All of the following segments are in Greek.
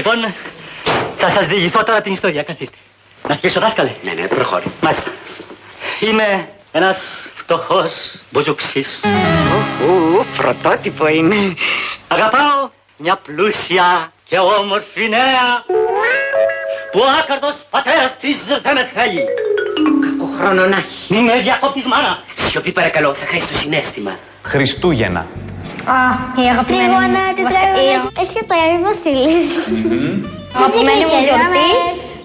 Λοιπόν, θα σας διηγηθώ τώρα την ιστορία. Καθίστε. Να αρχίσω, δάσκαλε. Ναι, ναι, προχώρη. Μάλιστα. Είμαι ένας φτωχός μπουζουξής. Ου, πρωτότυπο είναι. Αγαπάω μια πλούσια και όμορφη νέα που ο άκαρδος πατέρας της δεν με θέλει. Κακοχρόνο να έχει. Μη με διακόπτεις μάνα. Σιωπή παρακαλώ, θα χάσεις το συνέστημα. Χριστούγεννα. Α, η αγαπημένη μου. Τριγώνα, τετράγωνα. Έχει το Άγιος Βασίλης. Αγαπημένη μου γιορτή.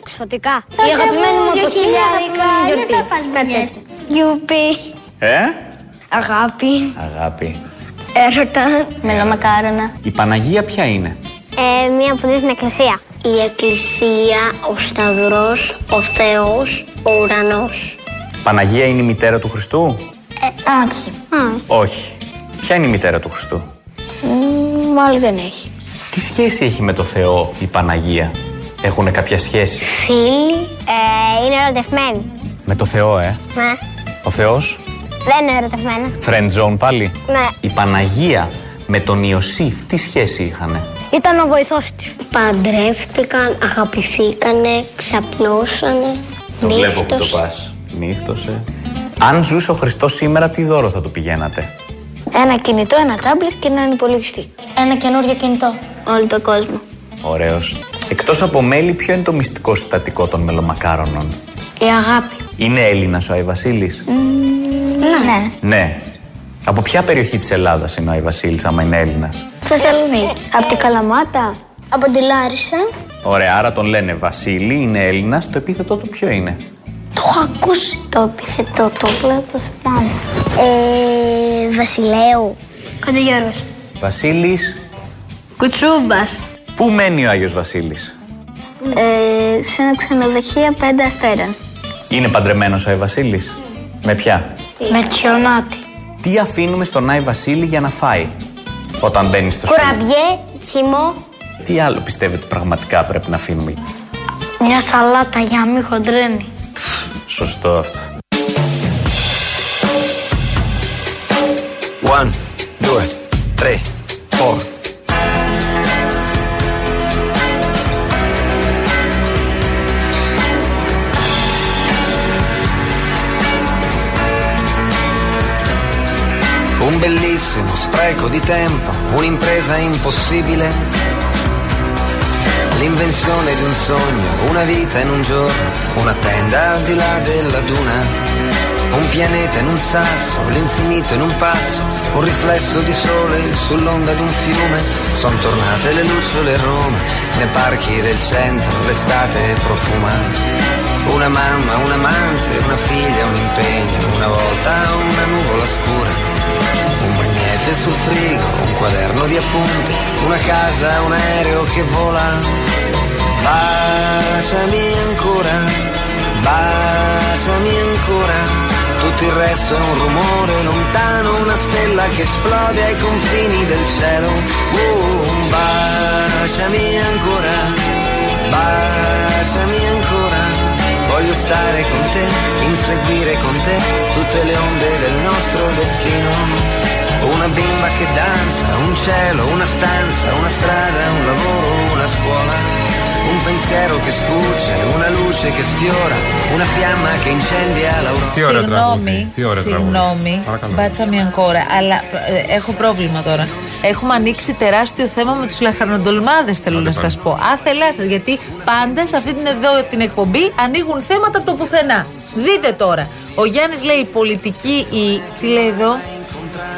Εξωτικά. Η αγαπημένη μου το χιλιάρικα. γιορτή. Κάτι έτσι. Γιουπί. Ε, Αγάπη. αγάπη. Έρωτα. Μελομακάρονα. Η Παναγία ποια είναι; Ε, μία που ζει στην εκκλησία. Η εκκλησία, ο σταυρός, ο Θεός, ο ουρανός. Παναγία είναι η μητέρα του Χριστού; Ε, όχι. Όχι. Ποια είναι η μητέρα του Χριστού; Μάλλον δεν έχει. Τι σχέση έχει με το Θεό η Παναγία; Έχουν κάποια σχέση; Φίλοι. Ε, είναι ερωτευμένοι. Με το Θεό, ε; Ναι. Ο Θεός; Δεν είναι ερωτευμένοι. Friend zone πάλι; Ναι. Η Παναγία με τον Ιωσήφ τι σχέση είχανε; Ήταν ο βοηθός της. Παντρεύτηκαν, αγαπηθήκανε, ξαπνούσανε. Το βλέπω που το πας. Νύχτωσε. Αν ζούσε ο Χριστός σήμερα, τι δώρο θα του πηγαίνατε; Ένα κινητό, ένα τάμπλετ και έναν υπολογιστή. Ένα καινούριο κινητό. Όλο τον κόσμο. Ωραίος. Εκτός από μέλι, ποιο είναι το μυστικό συστατικό των μελομακάρονων; Η αγάπη. Είναι Έλληνας ο Άι Βασίλης; Ναι. Ναι. Από ποια περιοχή της Ελλάδας είναι ο Άι Βασίλης, άμα είναι Έλληνας; Θεσσαλονίκη. Από την Καλαμάτα. Από τη Λάρισα. Ωραία, άρα τον λένε Βασίλη, είναι Έλληνας. Το επίθετό του ποιο είναι; Το έχω ακούσει το επιθετό, το βλέπω θυμάμαι. Ε, Βασιλέου. Κοντογιώργος. Βασίλης, Κουτσούμπας. πού μένει ο Άγιος Βασίλης; Ε, σε ένα ξενοδοχείο πέντε αστέρων. Είναι παντρεμένος ο Άι Βασίλης; Με ποια; Με τσιονάτι. Τι αφήνουμε στον Άι Βασίλη για να φάει όταν μπαίνει στο σπίτι. Κουραμπιέ, χυμό. Τι άλλο πιστεύετε πραγματικά πρέπει να αφήνουμε; Μια σαλάτα για να μην χοντρένει. Σωστό αυτό. Bellissimo spreco di tempo, un'impresa impossibile. L'invenzione di un sogno, una vita in un giorno, una tenda al di là della duna. Un pianeta in un sasso, l'infinito in un passo, un riflesso di sole sull'onda di un fiume. Sono tornate le lucciole a Roma, nei parchi del centro l'estate profuma. Una mamma, un amante, una figlia, un impegno, una volta una nuvola scura. Un magnete sul frigo, un quaderno di appunti, una casa, un aereo che vola. Baciami ancora, baciami ancora. Tutto il resto è un rumore lontano, una stella che esplode ai confini del cielo. Uh, baciami ancora, baciami ancora. Voglio stare con te, inseguire con te tutte le onde del nostro destino. Una bimba che danza, un cielo, una stanza, una strada, un lavoro, una scuola. Un pensiero che sfugge, una luce che sfiora, una fiamma che incendia l'aurora. Τι ωραίο τραγούδι. Συγγνώμη, Τι ωραίο τραγούδι. συγγνώμη, Παρακαλώ. μπάτσα μια κόρα, αλλά ε, έχω πρόβλημα τώρα. Έχουμε ανοίξει τεράστιο θέμα με τους λαχανοντολμάδε, θέλω να σας πω. Άθελά σα, γιατί πάντα σε αυτή την εδώ την εκπομπή ανοίγουν θέματα από το πουθενά. Δείτε τώρα. Ο Γιάννης λέει η πολιτική, η. Τι λέει εδώ,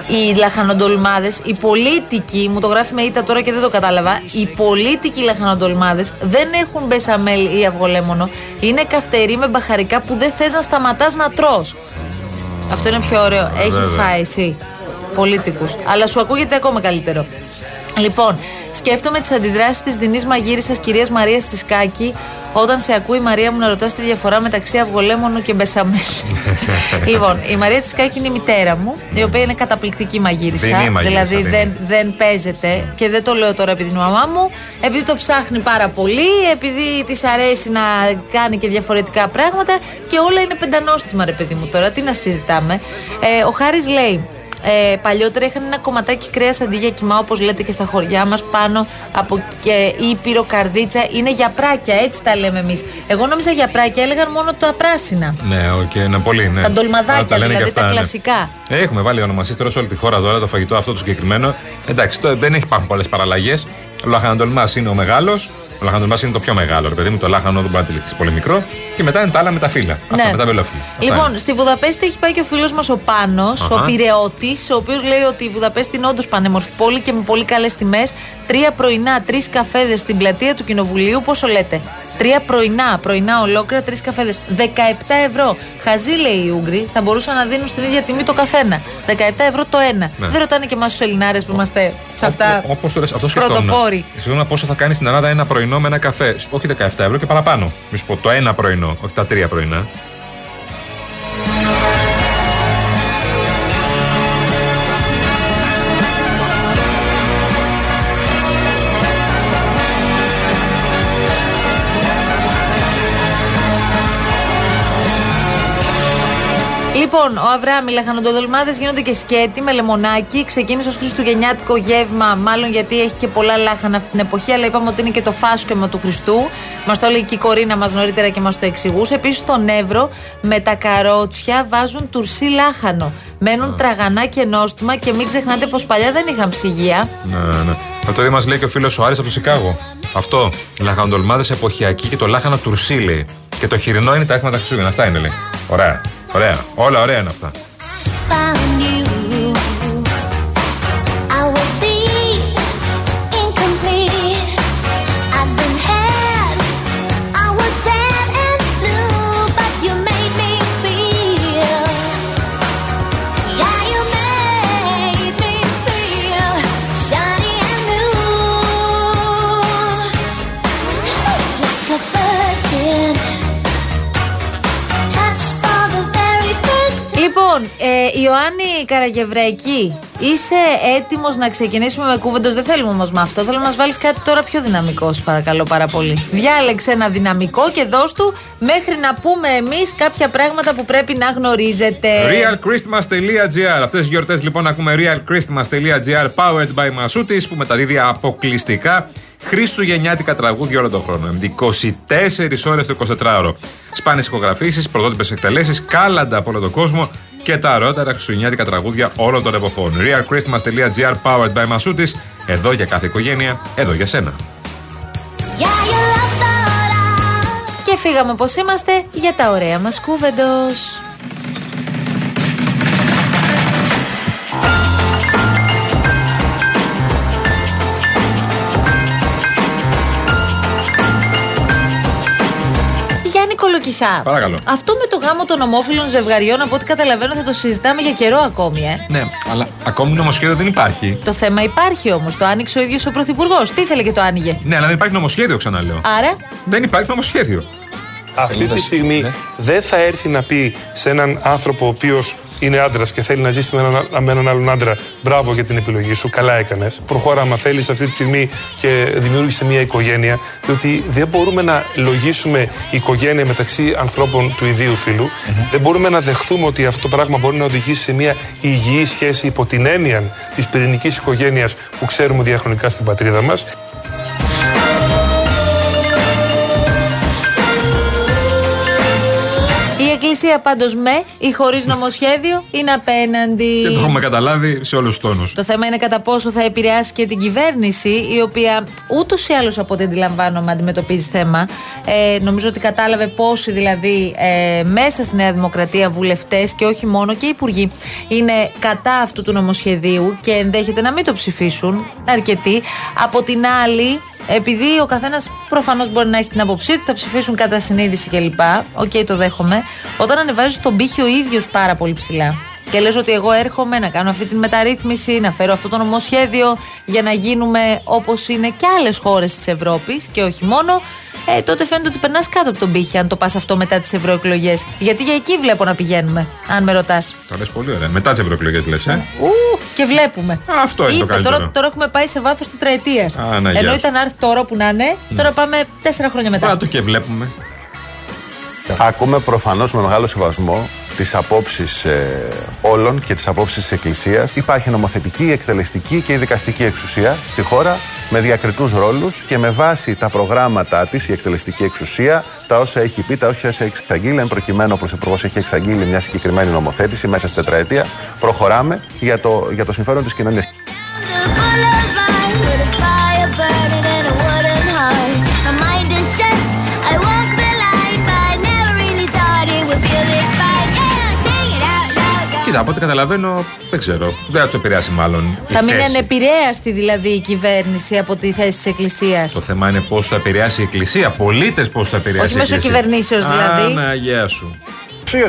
οι λαχανοντολμάδες, οι πολίτικοι, μου το γράφει με ήττα τώρα και δεν το κατάλαβα. Οι πολίτικοι λαχανοντολμάδες δεν έχουν μπεσαμέλ ή αυγολέμονο. Είναι καυτεροί με μπαχαρικά που δεν θες να σταματάς να τρως. Αυτό είναι πιο ωραίο. Έχεις Βέβαια. φάει εσύ. Πολίτικου. Αλλά σου ακούγεται ακόμα καλύτερο. Λοιπόν, σκέφτομαι τις αντιδράσεις της δεινή μαγείρισα κυρίας Μαρίας Τσισκάκη όταν σε ακούει η Μαρία μου να ρωτάς τη διαφορά μεταξύ αυγολέμονου και μπεσαμέλ. λοιπόν, η Μαρία Τσισκάκη είναι η μητέρα μου, η οποία είναι καταπληκτική μαγείρισα. Δεινή μαγείρισα, δηλαδή δεινή. δεν, δεν παίζεται και δεν το λέω τώρα επειδή είναι η μαμά μου, επειδή το ψάχνει πάρα πολύ, επειδή της αρέσει να κάνει και διαφορετικά πράγματα και όλα είναι πεντανόστιμα, ρε παιδί μου τώρα. Τι να συζητάμε. Ε, ο Χάρης λέει. Ε, παλιότερα είχαν ένα κομματάκι κρέας αντί για κοιμά, όπως λέτε και στα χωριά μας, πάνω από και ήπειρο, καρδίτσα. Είναι για πράκια, έτσι τα λέμε εμείς. Εγώ νόμιζα για πράκια, έλεγαν μόνο τα πράσινα. Ναι, οκ, είναι πολύ, ναι. Τα ντολμαδάκια, Αλλά τα λένε δηλαδή, και αυτά, τα ναι. κλασικά. Ε, Έχουμε βάλει ονομασίες τώρα σε όλη τη χώρα τώρα το φαγητό αυτό το συγκεκριμένο. Εντάξει, το, δεν έχει υπάρχουν πολλές παραλλαγές. Ο λαχανοντολμάς είναι ο μεγάλος. Ο λαχανοντολμάς είναι το πιο μεγάλο, ρε παιδί μου. Το λάχανο δεν μπορεί να τυλιχθεί πολύ μικρό. Και μετά είναι τα άλλα με τα φύλλα. Αυτά με τα αμπελόφυλλα. Αυτά Λοιπόν, είναι. στη Βουδαπέστη έχει πάει και ο φίλος μας ο Πάνος, ο Αχα. Πειραιώτης, ο οποίος λέει ότι η Βουδαπέστη είναι όντως πανέμορφη πόλη και με πολύ καλές τιμές. Τρία πρωινά, τρεις καφέδες στην πλατεία του Κοινοβουλίου, πόσο λέτε; Τρία πρωινά, πρωινά ολόκληρα, τρεις καφέδες. 17 ευρώ. Χαζί λέει οι Ούγγροι, θα μπορούσαν να δίνουν στην ίδια τιμή το καθένα. 17 ευρώ το ένα. Ναι. Δεν ρωτάνε και εμάς τους Ελληνάρες που είμαστε σε αυτά. Όπως το λες, αυτό σκεφτόμουν. πρωτοπόροι. Σκεφτόμουν πόσο θα κάνει στην Ελλάδα ένα πρωινό με ένα καφέ. Όχι 17 ευρώ και παραπάνω. Μη σου πω το ένα πρωινό, όχι τα τρία πρωινά. Λοιπόν, ο Αβραάμ, οι λαχανοντοδολμάδε γίνονται και σκέτη με λεμονάκι. Ξεκίνησε ως χριστουγεννιάτικο γεύμα, μάλλον γιατί έχει και πολλά λάχανα αυτή την εποχή, αλλά είπαμε ότι είναι και το φάσκεμα του Χριστού. Μας το έλεγε και η Κορίνα μας νωρίτερα και μας το εξηγούσε. Επίσης, στον Εύρο με τα καρότσια βάζουν τουρσί λάχανο. Μένουν τραγανά και νόστιμα και μην ξεχνάτε πως παλιά δεν είχαν ψυγεία. Ναι, ναι. Αυτό δεν μας λέει και ο φίλος ο Άρης από το Σικάγο. Αυτό. Λαχανοτολμάδε εποχιακή και το λάχανα τουρσί λέει. Και το χοιρινό είναι τα έχουμε τα Χριστούγεννα. Αυτά είναι λέει. Ωραία. Ωραία. Όλα ωραία είναι αυτά. Λοιπόν, ε, Ιωάννη Καραγευρέκη, είσαι έτοιμος να ξεκινήσουμε με κούβεντος; Δεν θέλουμε όμως με αυτό. Θέλω να μας βάλεις κάτι τώρα πιο δυναμικό, σου παρακαλώ πάρα πολύ. Διάλεξε ένα δυναμικό και δώσ' του μέχρι να πούμε εμείς κάποια πράγματα που πρέπει να γνωρίζετε. realchristmas.gr Αυτές τις γιορτές λοιπόν ακούμε realchristmas.gr powered by Masutis που μεταδίδει αποκλειστικά Χριστουγεννιάτικα τραγούδια όλο τον χρόνο. 24 ώρες το 24ωρο. Σπάνιες ηχογραφήσεις, πρωτότυπες εκτελέσεις, κάλαντα από όλο τον κόσμο και τα ωραιότερα χριστουγεννιάτικα τραγούδια όλων των εποχών. realchristmas.gr powered by Masutis Εδώ για κάθε οικογένεια, εδώ για σένα. Yeah, you love thought I Και φύγαμε όπως είμαστε για τα ωραία μας κούβεντος. Γιάννη Κολοκυθά. Παρακαλώ. Αυτό με το γάμο των ομόφυλων ζευγαριών, από ό,τι καταλαβαίνω, θα το συζητάμε για καιρό ακόμη, ε. Ναι, αλλά ακόμη νομοσχέδιο δεν υπάρχει. Το θέμα υπάρχει όμως. Το άνοιξε ο ίδιος ο Πρωθυπουργός. Τι ήθελε και το άνοιγε; Ναι, αλλά δεν υπάρχει νομοσχέδιο, ξαναλέω. Άρα, Δεν υπάρχει νομοσχέδιο. Αυτή τη στιγμή δεν θα έρθει να πει σε έναν άνθρωπο ο οποίος είναι άντρας και θέλει να ζήσει με έναν, με έναν άλλον άντρα, μπράβο για την επιλογή σου, καλά έκανες. Προχώρα, άμα θέλεις αυτή τη στιγμή και δημιούργησε μια οικογένεια. Διότι δεν μπορούμε να λογίσουμε οικογένεια μεταξύ ανθρώπων του ιδίου φύλου. Δεν μπορούμε να δεχθούμε ότι αυτό το πράγμα μπορεί να οδηγήσει σε μια υγιή σχέση υπό την έννοια της πυρηνικής οικογένειας που ξέρουμε διαχρονικά στην πατρίδα μας. Εκκλησία πάντως με ή χωρίς νομοσχέδιο είναι απέναντι. Και το έχουμε καταλάβει σε όλους τους τόνους. Το θέμα είναι κατά πόσο θα επηρεάσει και την κυβέρνηση, η οποία ούτως ή άλλως από ό,τι αντιλαμβάνομαι αντιμετωπίζει θέμα. Ε, νομίζω ότι κατάλαβε πόσοι δηλαδή ε, μέσα στη Νέα Δημοκρατία βουλευτές και όχι μόνο και υπουργοί είναι κατά αυτού του νομοσχεδίου και ενδέχεται να μην το ψηφίσουν αρκετοί. Από την άλλη, επειδή ο καθένας προφανώς μπορεί να έχει την άποψή του, θα ψηφίσουν κατά συνείδηση κλπ. Οκ, το δέχομαι. Όταν ανεβάζει τον πήχη ο ίδιος πάρα πολύ ψηλά και λες ότι εγώ έρχομαι να κάνω αυτή τη μεταρρύθμιση, να φέρω αυτό το νομοσχέδιο για να γίνουμε όπως είναι και άλλες χώρες της Ευρώπης και όχι μόνο, ε, τότε φαίνεται ότι περνάς κάτω από τον πύχη αν το πας αυτό μετά τις ευρωεκλογές. Γιατί για εκεί βλέπω να πηγαίνουμε, αν με ρωτάς. Τα λες πολύ ωραία. Μετά τις ευρωεκλογές λες, ε; Ου, και βλέπουμε. Αυτό είναι το Είπε, καλύτερο. Τώρα, τώρα έχουμε πάει σε βάθος τετραετίας. Α, ναι, γεια Ενώ σου. ήταν να έρθει τώρα που να είναι, τώρα πάμε τέσσερα χρόνια μετά. Πάτο και βλέπουμε. Ακούμε προφανώς με μεγάλο σεβασμό τις απόψεις ε, όλων και τις απόψεις της Εκκλησίας. Υπάρχει νομοθετική, η εκτελεστική και η δικαστική εξουσία στη χώρα με διακριτούς ρόλους και με βάση τα προγράμματά της η εκτελεστική εξουσία, τα όσα έχει πει, τα όσα έχει εξαγγείλει, εν προκειμένου ο Πρωθυπουργός έχει εξαγγείλει μια συγκεκριμένη νομοθέτηση μέσα στη τετραετία, προχωράμε για το, για το συμφέρον της κοινωνίας. Loud. Κοίτα, από ό,τι καταλαβαίνω, δεν ξέρω. Δεν θα τους επηρεάσει μάλλον. η Θα μείνει θέση. ανεπηρέαστη δηλαδή η κυβέρνηση από τη θέση της Εκκλησίας. Το θέμα είναι πώς θα επηρεάσει η Εκκλησία. Πολίτες πώς θα επηρεάσει Όχι η μέσω Εκκλησία. κυβερνήσεως δηλαδή. Α, ναι, γεια σου.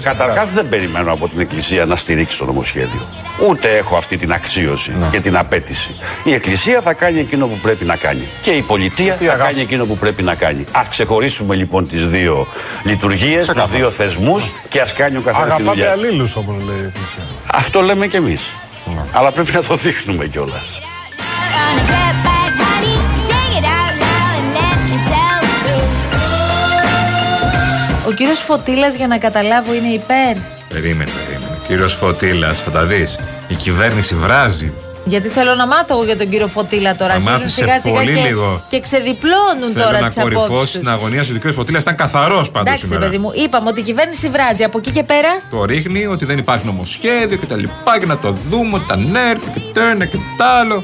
Καταρχά δεν περιμένω από την Εκκλησία να στηρίξει το νομοσχέδιο. Ούτε έχω αυτή την αξίωση και την απέτηση. Η Εκκλησία θα κάνει εκείνο που πρέπει να κάνει. Και η πολιτεία θα κάνει εκείνο που πρέπει να κάνει. Α ξεχωρίσουμε λοιπόν τι δύο λειτουργίε, του δύο θεσμού και α κάνει ο καθένα τη Αγαπάτε δουλειά. του. αλλήλου, όπω λέει η Εκκλησία. Αυτό λέμε κι εμεί. Αλλά πρέπει να το δείχνουμε κιόλα. Κύριος Φωτήλα, για να καταλάβω, είναι υπέρ. Περίμενε, περίμενε. Κύριος Φωτήλα, θα τα δεις. Η κυβέρνηση βράζει. Γιατί θέλω να μάθω εγώ για τον κύριο Φωτήλα τώρα. Θα Αρχίζουν μάθεις σε σιγά σιγά πολύ και, λίγο. και ξεδιπλώνουν Θέλω τώρα να τις απόψεις. κορυφώσει την αγωνία σου. Ο κύριος Φωτήλα ήταν καθαρός πάντως Εντάξει, σήμερα. παιδί μου, είπαμε ότι η κυβέρνηση βράζει. Από εκεί και πέρα. Το ρίχνει ότι δεν υπάρχει νομοσχέδιο και τα λοιπά και να το δούμε, ότι τα νέρφη και το ένα και το άλλο.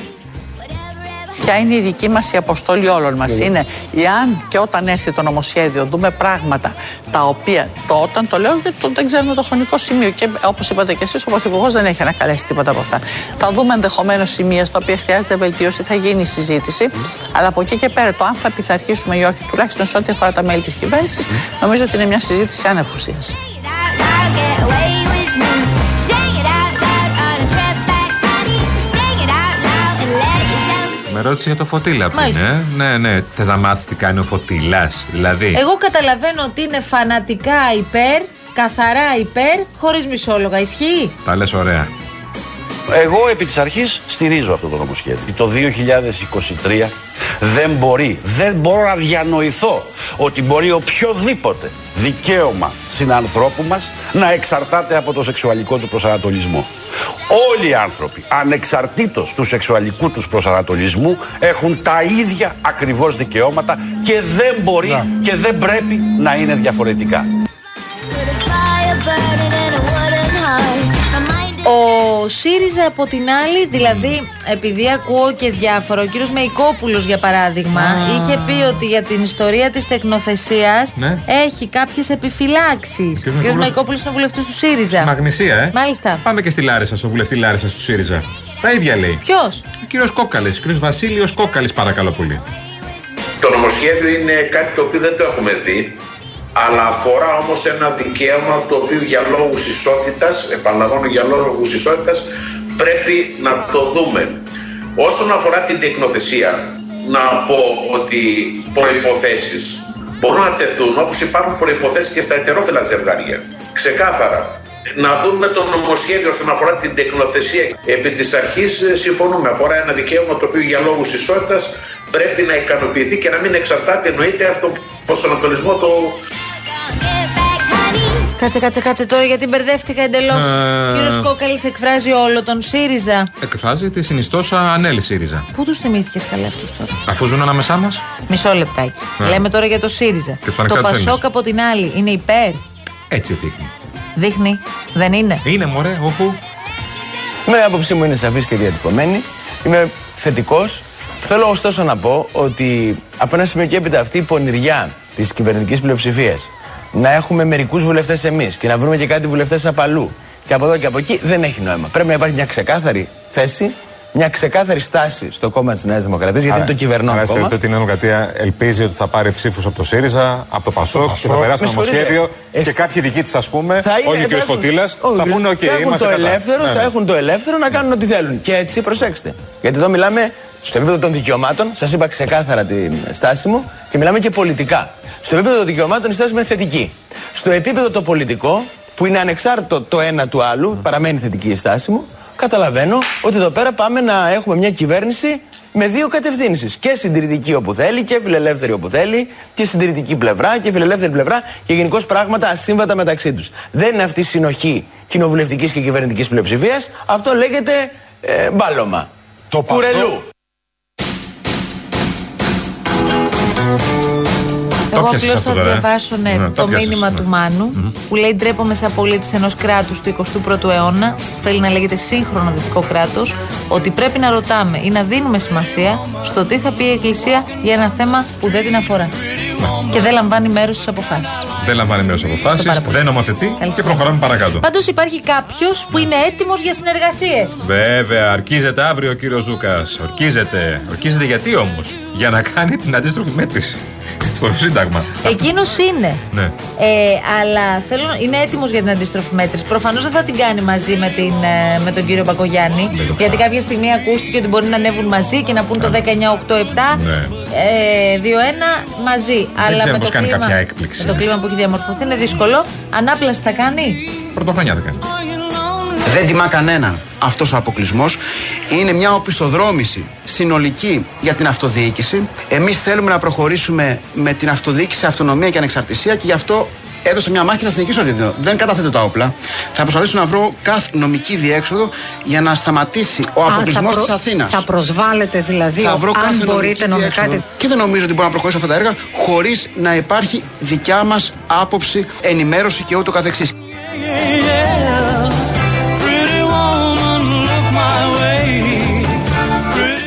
Ποια είναι η δική μας η αποστολή όλων μας είναι εάν και όταν έρθει το νομοσχέδιο δούμε πράγματα τα οποία το όταν το λέω γιατί το, δεν ξέρουμε το χρονικό σημείο και όπως είπατε και εσείς ο Πρωθυπουργός δεν έχει ανακαλέσει τίποτα από αυτά. Θα δούμε ενδεχομένως σημεία στα οποία χρειάζεται βελτίωση, θα γίνει η συζήτηση αλλά από εκεί και πέρα το αν θα πειθαρχήσουμε ή όχι τουλάχιστον σε ό,τι αφορά τα μέλη της κυβέρνησης νομίζω ότι είναι μια συζήτηση άνευ ουσίας. Με ρώτησε για το Φωτήλα πριν, Μάλιστα. ε. Ναι, ναι. Θες να μάθεις τι κάνει ο Φωτήλα. Δηλαδή. Εγώ καταλαβαίνω ότι είναι φανατικά υπέρ, καθαρά υπέρ, χωρίς μισόλογα. Ισχύει; Τα λες ωραία. Εγώ επί της αρχής στηρίζω αυτό το νομοσχέδιο. Το 2023 δεν μπορεί, δεν μπορώ να διανοηθώ ότι μπορεί οποιοδήποτε δικαίωμα συνανθρώπου μας να εξαρτάται από το σεξουαλικό του προσανατολισμό. Όλοι οι άνθρωποι, ανεξαρτήτως του σεξουαλικού τους προσανατολισμού, έχουν τα ίδια ακριβώς δικαιώματα και δεν μπορεί και δεν πρέπει να είναι διαφορετικά. ΣΥΡΙΖΑ από την άλλη, δηλαδή, επειδή ακούω και διάφορα, ο κύριος Μεϊκόπουλος για παράδειγμα, είχε πει ότι για την ιστορία της τεκνοθεσίας Ναι. έχει κάποιες επιφυλάξεις. Ο κύριος Μεϊκόπουλος- Μεϊκόπουλος είναι βουλευτής του ΣΥΡΙΖΑ. Μαγνησία, ε. Μάλιστα. Πάμε και στη Λάρισα, στο βουλευτή Λάρισας του ΣΥΡΙΖΑ. Τα ίδια λέει. Ποιος; Ο κύριος Κόκαλης, ο κύριος Βασίλειος Κόκαλης, παρακαλώ πολύ. Το νομοσχέδιο είναι κάτι το οποίο δεν το έχουμε δει, αλλά αφορά όμως ένα δικαίωμα το οποίο για λόγους ισότητας, επαναλαμβάνω για λόγους ισότητας, πρέπει να το δούμε. Όσον αφορά την τεκνοθεσία, να πω ότι προϋποθέσεις μπορούν να τεθούν όπως υπάρχουν προϋποθέσεις και στα ετερόφιλα ζευγάρια. Ξεκάθαρα. Να δούμε το νομοσχέδιο όσον αφορά την τεκνοθεσία. Επί της αρχής ε, συμφωνούμε. Αφορά ένα δικαίωμα το οποίο για λόγους ισότητας πρέπει να ικανοποιηθεί και να μην εξαρτάται εννοείται από τον προσανατολισμό του Κάτσε, κάτσε, κάτσε τώρα γιατί μπερδεύτηκα εντελώς. Ε. Ο κύριος Κόκαλης εκφράζει όλο τον ΣΥΡΙΖΑ. Εκφράζει τη συνιστόσα Ανέλη ΣΥΡΙΖΑ. Πού τους θυμήθηκες καλά αυτούς τώρα; Αφού ζουν ανάμεσά μας. Μισό λεπτάκι. Ναι. Λέμε τώρα για το ΣΥΡΙΖΑ. τους το ανεξάρτητους Πασόκ από την άλλη είναι υπέρ; Έτσι δείχνει. Δείχνει. Δεν είναι; Είναι μωρέ, όχου. Με άποψή μου είναι σαφής και διατυπωμένη. Είμαι θετικός. Θέλω ωστόσο να πω ότι από ένα σημείο και έπειτα αυτή η πονηριά της κυβερνητικής πλειοψηφίας να έχουμε μερικούς βουλευτές εμείς και να βρούμε και κάτι βουλευτές από αλλού και από εδώ και από εκεί δεν έχει νόημα. Πρέπει να υπάρχει μια ξεκάθαρη θέση, μια ξεκάθαρη στάση στο κόμμα της Νέας Δημοκρατίας, γιατί είναι το κυβερνών Άρα κόμμα. θεωρείτε ότι η Νέα Δημοκρατία ελπίζει ότι θα πάρει ψήφους από το ΣΥΡΙΖΑ, από το ΠΑΣΟΚ και θα Πασόκ. περάσει το Με συγχωρείτε. νομοσχέδιο. Ε, Και κάποιοι δικοί της, ας πούμε, Θα είναι- όχι ο κ. θα έχουν- Φωτήλα, όχι, θα πούνε: Οκ, θα έχουν είμαστε το κατά. ελεύθερο, Ναι, θα ναι. έχουν το ελεύθερο να κάνουν ό,τι θέλουν. Και έτσι, προσέξτε. Γιατί εδώ μιλάμε στο επίπεδο των δικαιωμάτων, σας είπα ξεκάθαρα την στάση μου, και μιλάμε και πολιτικά. Στο επίπεδο των δικαιωμάτων η στάση μου είναι θετική. Στο επίπεδο το πολιτικό, που είναι ανεξάρτητο το ένα του άλλου, παραμένει θετική η στάση μου, καταλαβαίνω ότι εδώ πέρα πάμε να έχουμε μια κυβέρνηση με δύο κατευθύνσεις. Και συντηρητική όπου θέλει και φιλελεύθερη όπου θέλει και συντηρητική πλευρά και φιλελεύθερη πλευρά και γενικώς πράγματα ασύμβατα μεταξύ τους. Δεν είναι αυτή η συνοχή κοινοβουλευτικής και κυβερνητικής πλειοψηφίας. Αυτό λέγεται ε, μπάλωμα. Το κουρελού. Εγώ πιάσες απλώς αυτό θα τώρα, ε; διαβάσω ναι, Ναι, το το πιάσες, μήνυμα ναι. του Μάνου που λέει Ντρέπομαι σαν πολίτη ενός κράτους του 21ου αιώνα, που θέλει να λέγεται σύγχρονο δυτικό κράτος, ότι πρέπει να ρωτάμε ή να δίνουμε σημασία στο τι θα πει η Εκκλησία για ένα θέμα που δεν την αφορά. Και δεν λαμβάνει μέρος στις αποφάσεις. Δεν λαμβάνει μέρος σε αποφάσεις, πάρα πολύ. δεν νομοθετεί και προχωράμε παρακάτω. Πάντως υπάρχει κάποιος που είναι έτοιμος για συνεργασίες. Βέβαια, ορκίζεται αύριο ο κύριος Δούκας. Ορκίζεται. Ορκίζεται γιατί όμως, Για να κάνει την αντίστροφη μέτρηση στο Σύνταγμα. Εκείνος είναι. Ναι. Ε, αλλά θέλω, να- είναι έτοιμος για την αντίστροφη μέτρηση. Προφανώς δεν θα την κάνει μαζί με, την, ε, με τον κύριο Μπακογιάννη. Γιατί κάποια στιγμή ακούστηκε ότι μπορεί να ανέβουν μαζί και να πούν το 19-8-7. Ναι. Ε, 2-1 μαζί. αλλά ξέρω με πώς το, κάνει κλίμα, κάποια έκπληξη. με το κλίμα που έχει διαμορφωθεί είναι δύσκολο. Ανάπλαση θα κάνει; Πρωτοχρονιά δεν κάνει. Δεν τιμά κανέναν αυτός ο αποκλεισμός. Είναι μια οπισθοδρόμηση συνολική για την αυτοδιοίκηση. Εμείς θέλουμε να προχωρήσουμε με την αυτοδιοίκηση, σε αυτονομία και ανεξαρτησία και γι' αυτό έδωσα μια μάχη και θα συνεχίσω να τη δίνω. Δεν καταθέτω τα όπλα. Θα προσπαθήσω να βρω κάθε νομική διέξοδο για να σταματήσει ο Α, αποκλεισμός θα προ- της Αθήνας. Θα προσβάλλετε δηλαδή, Θα βρω αν κάθε μπορείτε νομική νομικά. διέξοδο. Και δεν νομίζω ότι μπορώ να προχωρήσω αυτά τα έργα χωρίς να υπάρχει δικιά μας άποψη, ενημέρωση και ούτω καθεξής.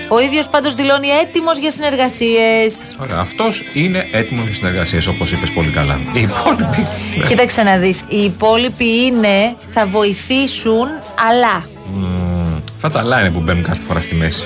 Ο ίδιος πάντως δηλώνει έτοιμος για συνεργασίες. Ωραία, αυτός είναι έτοιμος για συνεργασίες, όπως είπες πολύ καλά. Οι υπόλοιποι. Κοίταξε να δεις. Οι υπόλοιποι είναι, θα βοηθήσουν, αλλά. Μμμ, Αυτά τα αλλά είναι που μπαίνουν κάθε φορά στη μέση.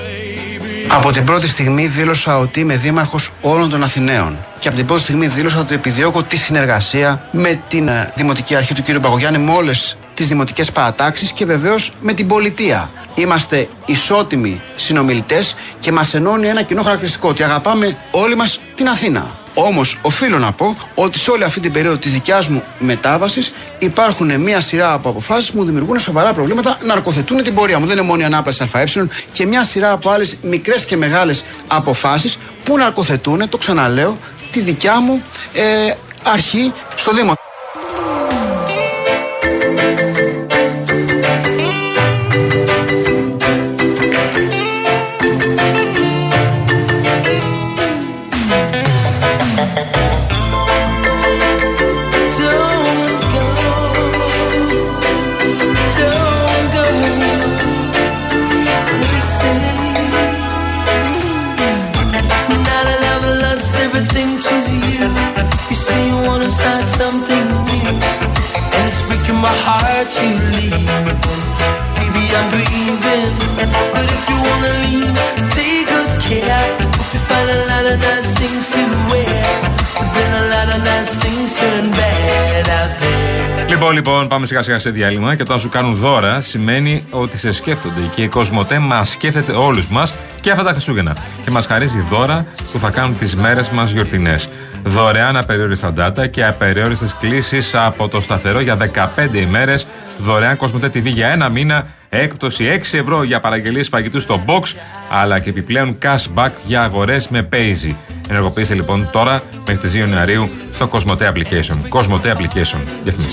Από την πρώτη στιγμή δήλωσα ότι είμαι δήμαρχος όλων των Αθηναίων. Και από την πρώτη στιγμή δήλωσα ότι επιδιώκω τη συνεργασία με την ε, Δημοτική Αρχή του κ. Παγωγιάννη, με όλες τις δημοτικές παρατάξεις και βεβαίως με την πολιτεία. Είμαστε ισότιμοι συνομιλητές και μας ενώνει ένα κοινό χαρακτηριστικό ότι αγαπάμε όλοι μας την Αθήνα. Όμως, οφείλω να πω ότι σε όλη αυτή την περίοδο της δικιάς μου μετάβασης υπάρχουν μια σειρά από αποφάσεις που μου δημιουργούν σοβαρά προβλήματα να αρκοθετούν την πορεία μου. Δεν είναι μόνο η ανάπλαση ΑΕ και μια σειρά από άλλες μικρές και μεγάλες αποφάσεις που να αρκοθετούν, το ξαναλέω, τη δικιά μου ε, αρχή στο Δήμο. Lost to you, you say you wanna start something new, and it's breaking my heart to leave. Baby, I'm grieving, but if you wanna leave, take good care. Hope you find a lot of nice things to wear, but then a lot of nice things turn bad out there. Λοιπόν, λοιπόν, πάμε σιγά σιγά σε διάλειμμα και το να σου κάνουν δώρα σημαίνει ότι σε σκέφτονται και η Κοσμοτέ μας σκέφτεται όλους μας και αυτά τα Χριστούγεννα. Και μας χαρίζει δώρα που θα κάνουν τις μέρες μας γιορτινές. Δωρεάν απεριόριστα data και απεριόριστες κλήσεις από το σταθερό για 15 ημέρες. Δωρεάν Κοσμοτέ TV για ένα μήνα. Έκπτωση 6 ευρώ για παραγγελίες φαγητού στο Box, αλλά και επιπλέον cashback για αγορές με PayZay. Ενεργοποιήστε λοιπόν τώρα, μέχρι τις 2 Ιανουαρίου, στο Κοσμοτέα Απlication. Κοσμοτέα Απlication. Δευτείτε.